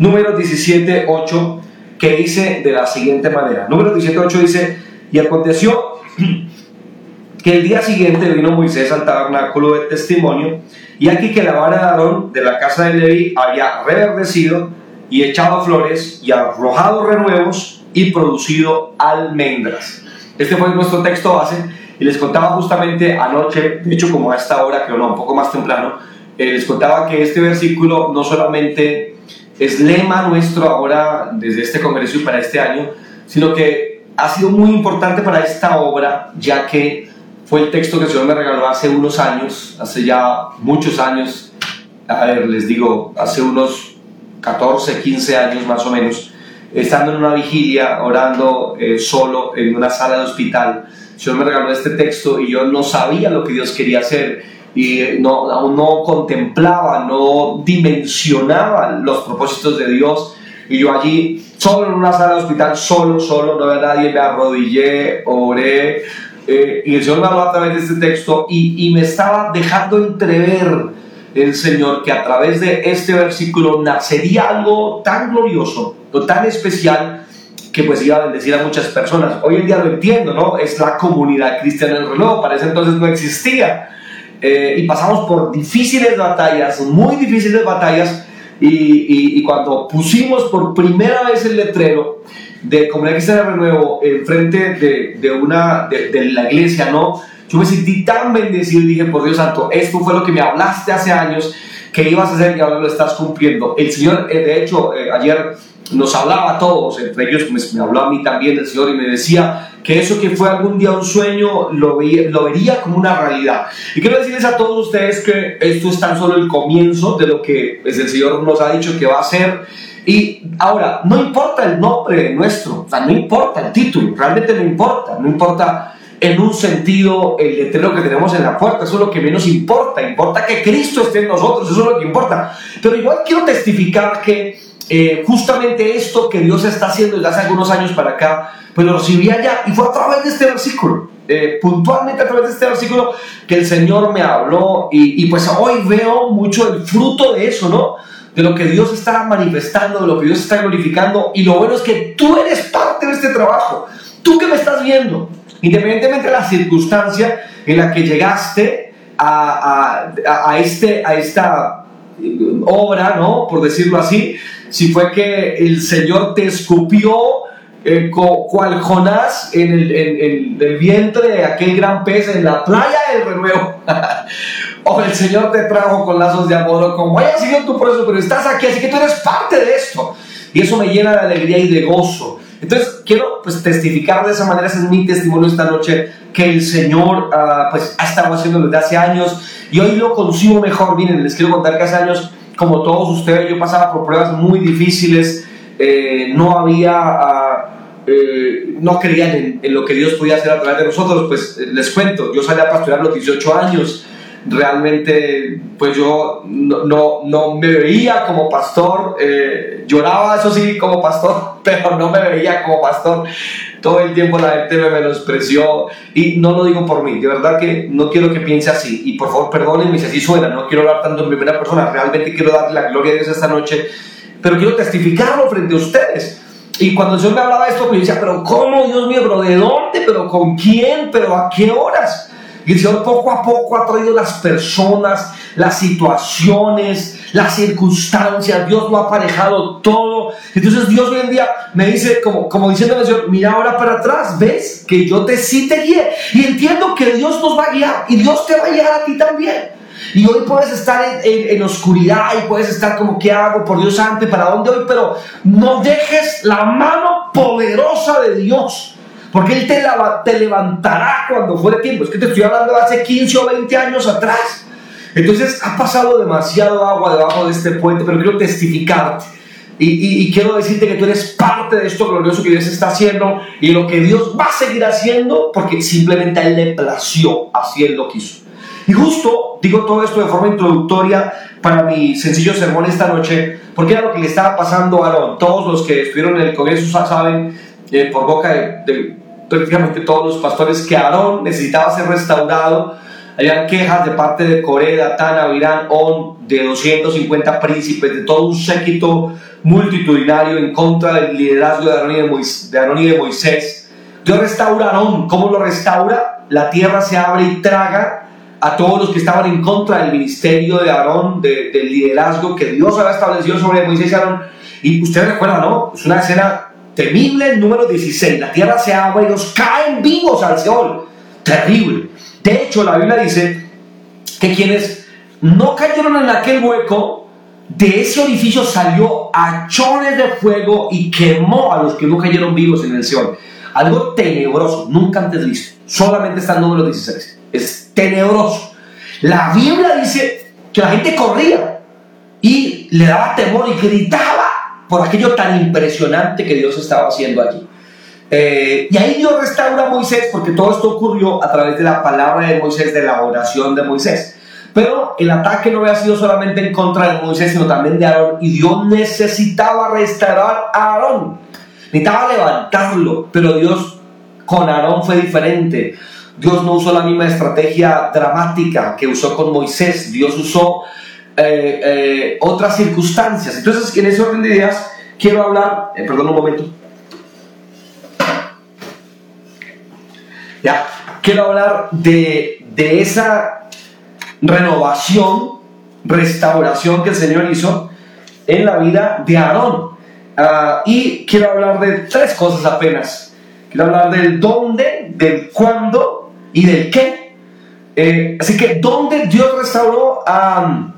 número 17, 8, que dice de la siguiente manera. Número 17, 8 dice, y aconteció que el día siguiente vino Moisés al tabernáculo de testimonio, y aquí que la vara de Aarón de la casa de Leví había reverdecido y echado flores y arrojado renuevos y producido almendras. Este fue nuestro texto base y les contaba justamente anoche, de hecho como a esta hora, creo no, un poco más temprano, eh, les contaba que este versículo no solamente es lema nuestro ahora desde este congreso y para este año, sino que ha sido muy importante para esta obra, ya que fue el texto que el Señor me regaló hace unos años, hace ya muchos años, a ver, les digo, hace unos 14, 15 años más o menos, estando en una vigilia, orando eh, solo en una sala de hospital, el Señor me regaló este texto y yo no sabía lo que Dios quería hacer y no, aún no contemplaba, no dimensionaba los propósitos de Dios. Y yo allí, solo en una sala de hospital, solo, solo, no había nadie, me arrodillé, oré, eh, y el Señor me habló a través de este texto y, y me estaba dejando entrever el Señor que a través de este versículo nacería algo tan glorioso o tan especial que pues iba a bendecir a muchas personas. Hoy en día lo entiendo, ¿no? Es la comunidad cristiana del reloj, para ese entonces no existía. Eh, y pasamos por difíciles batallas, muy difíciles batallas, y, y, y, cuando pusimos por primera vez el letrero, de Comunidad Cristiana Renuevo enfrente de, de una de, de, la iglesia, ¿no? Yo me sentí tan bendecido y dije, por Dios santo, esto fue lo que me hablaste hace años que ibas a hacer y ahora lo estás cumpliendo. El Señor, eh, de hecho, eh, ayer nos hablaba a todos, entre ellos me, me, habló a mí también el Señor y me decía que eso que fue algún día un sueño lo, veía, lo vería como una realidad. Y quiero decirles a todos ustedes que esto es tan solo el comienzo de lo que pues, el Señor nos ha dicho que va a ser y ahora, no importa el nombre nuestro, o sea, no importa el título, realmente no importa, no importa en un sentido el letrero que tenemos en la puerta, eso es lo que menos importa, importa que Cristo esté en nosotros, eso es lo que importa. Pero igual quiero testificar que eh, justamente esto que Dios está haciendo desde hace algunos años para acá, pues lo recibí allá y fue a través de este versículo. Eh, puntualmente a través de este versículo que el Señor me habló y, y pues hoy veo mucho el fruto de eso, ¿no? de lo que Dios está manifestando, de lo que Dios está glorificando. Y lo bueno es que tú eres parte de este trabajo. Tú que me estás viendo, independientemente de la circunstancia en la que llegaste a, a, a, este, a esta obra, ¿no? Por decirlo así, si fue que el Señor te escupió eh, cual Jonás en el, en, en el, vientre de aquel gran pez en la playa del renuevo. o el Señor te trajo con lazos de amor, o como haya sido tu proceso, pero estás aquí, así que tú eres parte de esto. Y eso me llena de alegría y de gozo. Entonces, quiero pues, testificar de esa manera, ese es mi testimonio esta noche, que el Señor uh, pues, ha estado haciendo desde hace años y hoy lo consigo mejor. Miren, les quiero contar que hace años, como todos ustedes, yo pasaba por pruebas muy difíciles, eh, no había... Uh, eh, no creían en, en, lo que Dios podía hacer a través de nosotros, pues les cuento, yo salí a pastorear a los 18 años, realmente pues yo no, no, no me veía como pastor, eh, lloraba eso sí como pastor, pero no me veía como pastor. Todo el tiempo la gente me menospreció y no lo digo por mí, de verdad que no quiero que piense así y por favor perdónenme si así suena, no quiero hablar tanto en primera persona, realmente quiero darle la gloria a Dios esta noche, pero quiero testificarlo frente a ustedes. Y cuando el Señor me hablaba de esto, me decía, pero ¿cómo, Dios mío? ¿Pero de dónde? ¿Pero con quién? ¿Pero a qué horas? Y el Señor poco a poco ha traído las personas, las situaciones, las circunstancias, Dios lo ha aparejado todo. Entonces Dios hoy en día me dice, como, como mira ahora para atrás, ves que yo te sí te guié. Y entiendo que Dios nos va a guiar y Dios te va a guiar a ti también. Y hoy puedes estar en, oscuridad y puedes estar como, ¿qué hago? Por Dios santo, ¿para dónde voy? Pero no dejes la mano poderosa de Dios. Porque Él te, te levantará cuando fuere tiempo. Es que te estoy hablando de hace 15 o 20 años atrás. Entonces ha pasado demasiado agua debajo de este puente, pero quiero testificarte. Y, y, y, quiero decirte que tú eres parte de esto glorioso que Dios está haciendo y lo que Dios va a seguir haciendo porque simplemente a Él le plació, así Él lo quiso. Y justo digo todo esto de forma introductoria para mi sencillo sermón esta noche, porque era lo que le estaba pasando a Aarón. Todos los que estuvieron en el Congreso saben eh, por boca de, de prácticamente todos los pastores que Aarón necesitaba ser restaurado. Habían quejas de parte de Corea, Datán, Abirán, On, de 250 príncipes, de todo un séquito multitudinario en contra del liderazgo de Aarón y de, Moisés. Dios restaura a Aarón. ¿Cómo lo restaura? La tierra se abre y traga a todos los que estaban en contra del ministerio de Aarón, del liderazgo que Dios había establecido sobre Moisés y Aarón. Y ustedes recuerdan, ¿no? Es una escena temible, número 16. La tierra se abre y los caen vivos al Seol. Terrible. De hecho, la Biblia dice que quienes no cayeron en aquel hueco, de ese orificio salió hachones de fuego y quemó a los que no cayeron vivos en el Seol. Algo tenebroso, nunca antes visto. Solamente está el número 16. Es tenebroso. La Biblia dice que la gente corría y le daba temor y gritaba por aquello tan impresionante que Dios estaba haciendo allí. Eh, y ahí Dios restaura a Moisés porque todo esto ocurrió a través de la palabra de Moisés, de la oración de Moisés. Pero el ataque no había sido solamente en contra de Moisés, sino también de Aarón. Y Dios necesitaba restaurar a Aarón. Necesitaba levantarlo. Pero Dios con Aarón fue diferente. Dios no usó la misma estrategia dramática que usó con Moisés. Dios usó eh, eh, otras circunstancias. Entonces, en ese orden de ideas, quiero hablar, perdón un momento. Ya, quiero hablar de, esa renovación, restauración que el Señor hizo en la vida de Aarón. Ah, y quiero hablar de tres cosas apenas. Quiero hablar del dónde, del cuándo y del qué. Eh, así que, ¿dónde Dios restauró a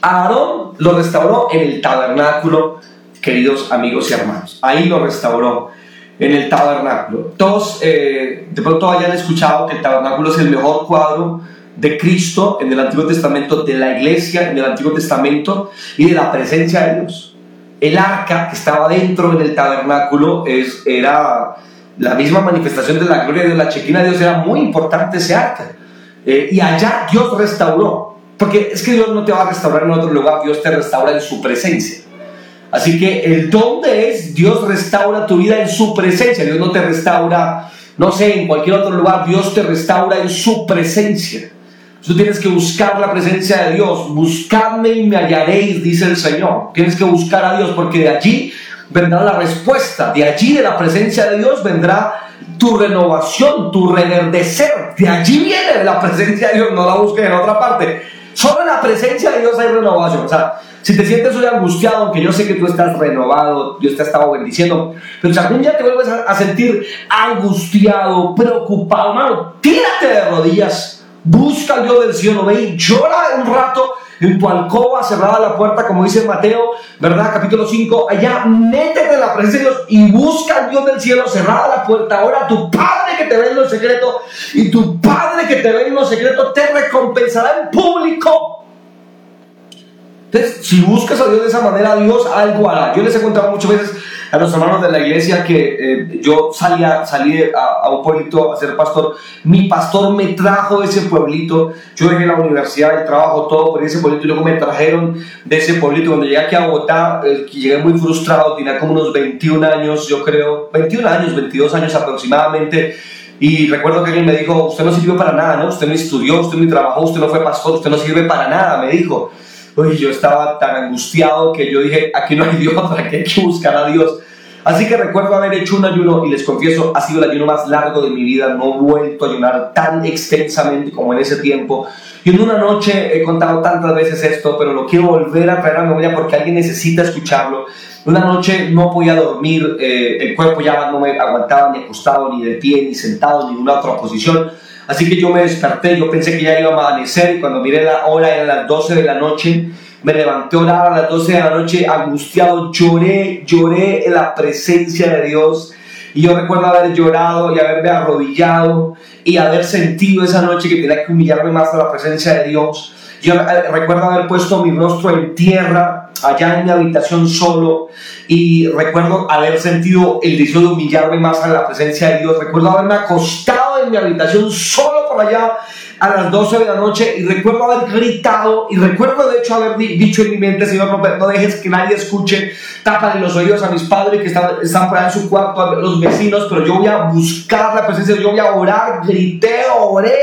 Aarón? Lo restauró en el tabernáculo, queridos amigos y hermanos. Ahí lo restauró en el tabernáculo. Todos eh, de pronto hayan escuchado que el tabernáculo es el mejor cuadro de Cristo en el Antiguo Testamento, de la iglesia en el Antiguo Testamento y de la presencia de Dios. El arca que estaba dentro del tabernáculo es, era la misma manifestación de la gloria de La chequina de Dios era muy importante ese arca. Eh, y allá Dios restauró. Porque es que Dios no te va a restaurar en otro lugar, Dios te restaura en su presencia. Así que el dónde es, Dios restaura tu vida en su presencia. Dios no te restaura, no sé, en cualquier otro lugar. Dios te restaura en su presencia. Tú tienes que buscar la presencia de Dios. Buscadme y me hallaréis, dice el Señor. Tienes que buscar a Dios porque de allí vendrá la respuesta. De allí, de la presencia de Dios, vendrá tu renovación, tu reverdecer. De allí viene la presencia de Dios. No la busques en otra parte. Solo en la presencia de Dios hay renovación. O sea, si te sientes hoy angustiado, aunque yo sé que tú estás renovado, Dios te ha estado bendiciendo, pero si algún día te vuelves a, sentir angustiado, preocupado, hermano, tírate de rodillas, busca al Dios del cielo, ve y llora un rato en tu alcoba, cerrada la puerta, como dice Mateo, ¿verdad? Capítulo 5, allá métete en la presencia de Dios y busca al Dios del cielo, cerrada la puerta. Ahora tu Padre que te ve en lo secreto y tu Padre que te ve en lo secreto te recompensará en público. Entonces, si buscas a Dios de esa manera, Dios algo hará. Yo les he contado muchas veces a los hermanos de la iglesia que eh, yo salía, salí a, a, un pueblito a ser pastor. Mi pastor me trajo de ese pueblito. Yo dejé la universidad, el trabajo, todo por ese pueblito y luego me trajeron de ese pueblito. Cuando llegué aquí a Bogotá, eh, llegué muy frustrado, tenía como unos 21 años, yo creo, 21 años, 22 años aproximadamente. Y recuerdo que alguien me dijo, usted no sirvió para nada, ¿no? Usted no estudió, usted no trabajó, usted no fue pastor, usted no sirve para nada, me dijo y yo estaba tan angustiado que yo dije, aquí no hay Dios, ¿para qué hay que buscar a Dios? Así que recuerdo haber hecho un ayuno y les confieso, ha sido el ayuno más largo de mi vida, no he vuelto a ayunar tan extensamente como en ese tiempo. Y en una noche he contado tantas veces esto, pero lo quiero volver a traer a memoria porque alguien necesita escucharlo. Una noche no podía dormir, eh, el cuerpo ya no me aguantaba ni acostado, ni de pie, ni sentado, ni en ninguna otra posición. Así que yo me desperté, yo pensé que ya iba a amanecer y cuando miré la hora era las 12 de la noche. Me levanté a orar a las 12 de la noche angustiado, lloré, lloré en la presencia de Dios. Y yo recuerdo haber llorado y haberme arrodillado y haber sentido esa noche que tenía que humillarme más a la presencia de Dios. Yo eh, recuerdo haber puesto mi rostro en tierra, allá en mi habitación solo, y recuerdo haber sentido el deseo de humillarme más a la presencia de Dios. Recuerdo haberme acostado en mi habitación solo por allá a las 12 de la noche y recuerdo haber gritado y recuerdo de hecho haber dicho en mi mente, Señor, no, dejes que nadie escuche, tápale los oídos a mis padres que están, están por ahí en su cuarto, a los vecinos, pero yo voy a buscar la presencia, yo voy a orar, grité, oré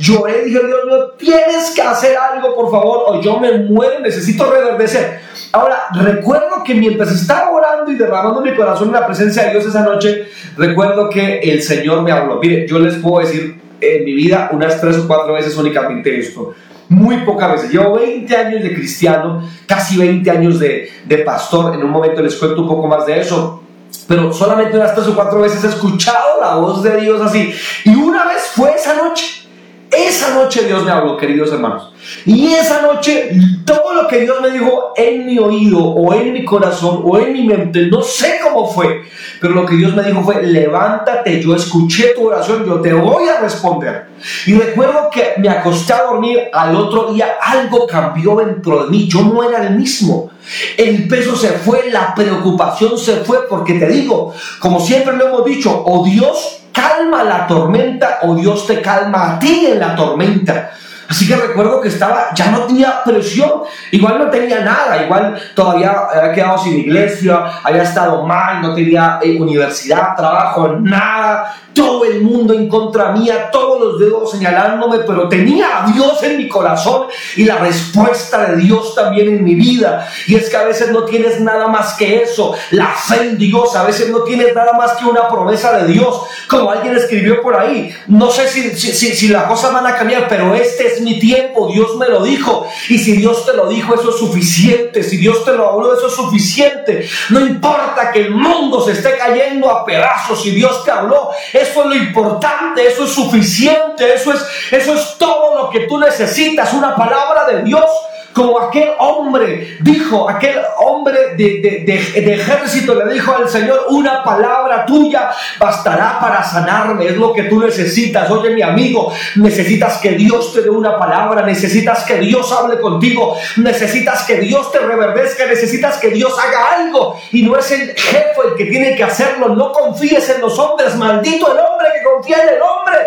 lloré, dije, Dios mío, tienes que hacer algo, por favor, o yo me muero, necesito reverdecer. Ahora, recuerdo que mientras estaba orando y derramando mi corazón en la presencia de Dios esa noche, recuerdo que el Señor me habló. Mire, yo les puedo decir en mi vida unas tres o cuatro veces únicamente esto muy pocas veces. Llevo 20 años de cristiano, casi 20 años de, de, pastor. En un momento les cuento un poco más de eso. Pero solamente unas tres o cuatro veces he escuchado la voz de Dios así. Y una vez fue esa noche. Esa noche Dios me habló, queridos hermanos. Y esa noche todo lo que Dios me dijo en mi oído o en mi corazón o en mi mente, no sé cómo fue, pero lo que Dios me dijo fue, levántate, yo escuché tu oración, yo te voy a responder. Y recuerdo que me acosté a dormir, al otro día algo cambió dentro de mí, yo no era el mismo. El peso se fue, la preocupación se fue, porque te digo, como siempre lo hemos dicho, o Dios calma la tormenta o Dios te calma a ti en la tormenta. Así que recuerdo que estaba, ya no tenía presión, igual no tenía nada, igual todavía había quedado sin iglesia, había estado mal, no tenía eh, universidad, trabajo, nada, todo el mundo en contra mía, todos los dedos señalándome, pero tenía a Dios en mi corazón y la respuesta de Dios también en mi vida. Y es que a veces no tienes nada más que eso, la fe en Dios, a veces no tienes nada más que una promesa de Dios, como alguien escribió por ahí. No sé si, si, si, las cosas van a cambiar, pero este es mi tiempo, Dios me lo dijo. Y si Dios te lo dijo, eso es suficiente. Si Dios te lo habló, eso es suficiente. No importa que el mundo se esté cayendo a pedazos, si Dios te habló, eso es lo importante, eso es suficiente, eso es, eso es todo lo que tú necesitas, una palabra de Dios como aquel hombre dijo, aquel hombre de, de, ejército le dijo al Señor, una palabra tuya bastará para sanarme, es lo que tú necesitas. Oye mi amigo, necesitas que Dios te dé una palabra, necesitas que Dios hable contigo, necesitas que Dios te reverdezca, necesitas que Dios haga algo y no es el jefe el que tiene que hacerlo, no confíes en los hombres, maldito el hombre que confía en el hombre,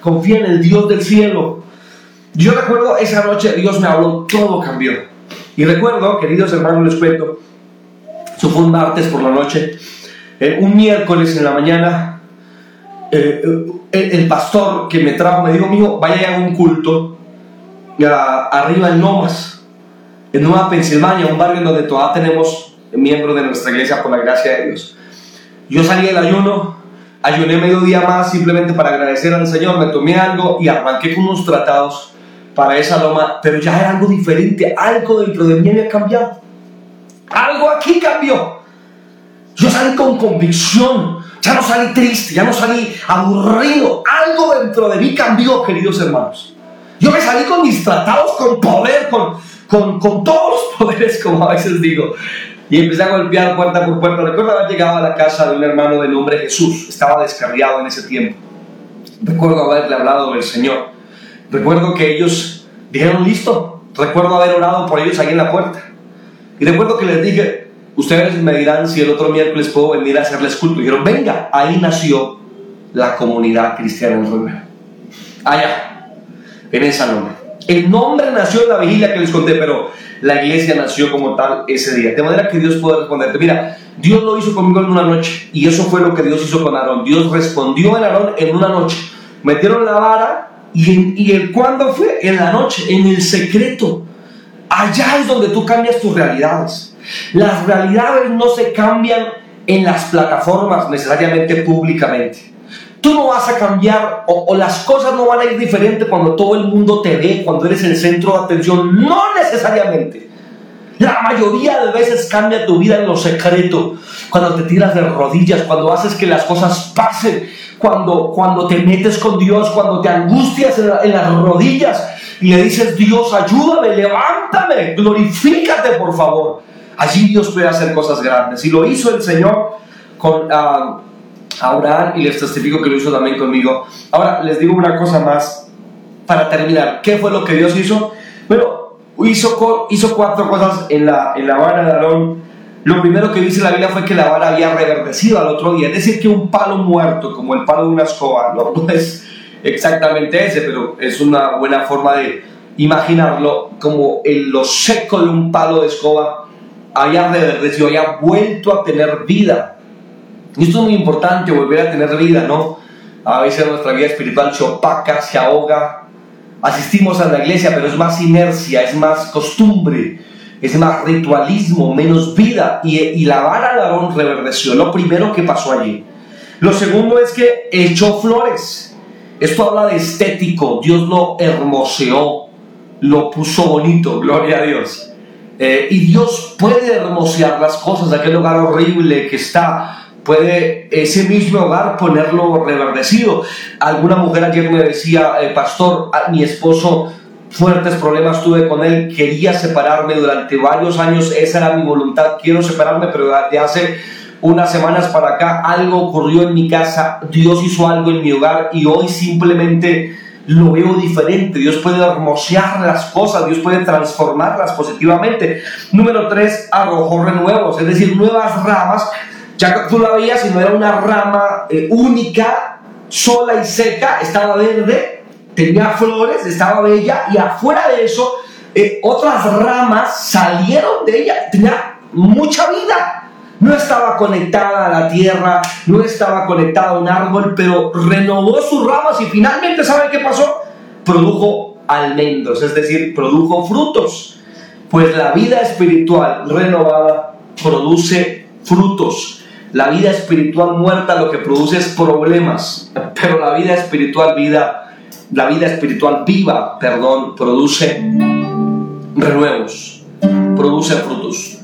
confía en el Dios del cielo. Yo recuerdo esa noche, Dios me habló, todo cambió. Y recuerdo, queridos hermanos, les cuento, eso fue un martes por la noche, eh, un miércoles en la mañana, eh, eh, el, pastor que me trajo me dijo, mío, vaya a un culto arriba en Lomas, en Nueva Pensilvania, un barrio donde todavía tenemos miembros de nuestra iglesia por la gracia de Dios. Yo salí del ayuno, ayuné medio día más simplemente para agradecer al Señor, me tomé algo y arranqué con unos tratados para esa loma, pero ya era algo diferente, algo dentro de mí había cambiado. Algo aquí cambió. Yo salí con convicción, ya no salí triste, ya no salí aburrido. Algo dentro de mí cambió, queridos hermanos. Yo me salí con mis tratados, con poder, con, con, con todos los poderes, como a veces digo. Y empecé a golpear puerta por puerta. Recuerdo haber llegado a la casa de un hermano de nombre Jesús. Estaba descarriado en ese tiempo. Recuerdo haberle hablado del Señor. Recuerdo que ellos dijeron, listo. Recuerdo haber orado por ellos ahí en la puerta. Y recuerdo que les dije, ustedes me dirán si el otro miércoles puedo venir a hacerles culto. Y dijeron, venga, ahí nació la comunidad cristiana en Rivera. Allá, en esa nombre. El nombre nació en la vigilia que les conté, pero la iglesia nació como tal ese día. De manera que Dios puede responderte. Mira, Dios lo hizo conmigo en una noche. Y eso fue lo que Dios hizo con Aarón. Dios respondió en Aarón en una noche. Metieron la vara y, el cuándo fue? En la noche, en el secreto. Allá es donde tú cambias tus realidades. Las realidades no se cambian en las plataformas necesariamente públicamente. Tú no vas a cambiar o, o, las cosas no van a ir diferente cuando todo el mundo te ve, cuando eres el centro de atención. No necesariamente. La mayoría de veces cambia tu vida en lo secreto, cuando te tiras de rodillas, cuando haces que las cosas pasen cuando, cuando te metes con Dios, cuando te angustias en, las rodillas y le dices, Dios, ayúdame, levántame, glorifícate por favor. Allí Dios puede hacer cosas grandes. Y lo hizo el Señor con uh, y les testifico que lo hizo también conmigo. Ahora les digo una cosa más para terminar. ¿Qué fue lo que Dios hizo? Bueno, hizo, cuatro cosas en la, en la vara de Aarón lo primero que dice la Biblia fue que la vara había reverdecido al otro día. Es decir, que un palo muerto, como el palo de una escoba, no, es exactamente ese, pero es una buena forma de imaginarlo como en lo seco de un palo de escoba había reverdecido, había vuelto a tener vida. Y esto es muy importante, volver a tener vida, ¿no? A veces nuestra vida espiritual se opaca, se ahoga, asistimos a la iglesia, pero es más inercia, es más costumbre, es más ritualismo, menos vida. Y, y la vara de Aarón reverdeció, lo primero que pasó allí. Lo segundo es que echó flores. Esto habla de estético, Dios lo hermoseó, lo puso bonito, gloria a Dios. Eh, y Dios puede hermosear las cosas, aquel hogar horrible que está, puede ese mismo hogar ponerlo reverdecido. Alguna mujer ayer me decía, eh, pastor, mi esposo, fuertes problemas tuve con él, quería separarme durante varios años, esa era mi voluntad, quiero separarme, pero de hace unas semanas para acá algo ocurrió en mi casa, Dios hizo algo en mi hogar y hoy simplemente lo veo diferente. Dios puede hermosear las cosas, Dios puede transformarlas positivamente. Número tres, arrojó renuevos, es decir, nuevas ramas. Ya tú la veías y no era una rama eh, única, sola y seca, estaba verde, tenía flores, estaba bella y afuera de eso eh, otras ramas salieron de ella, tenía mucha vida no estaba conectada a la tierra, no estaba conectada a un árbol, pero renovó sus ramas y finalmente, ¿sabe qué pasó? Produjo almendros, es decir, produjo frutos. Pues la vida espiritual renovada produce frutos. La vida espiritual muerta lo que produce es problemas, pero la vida espiritual vida, la vida espiritual viva, perdón, produce renuevos, produce frutos.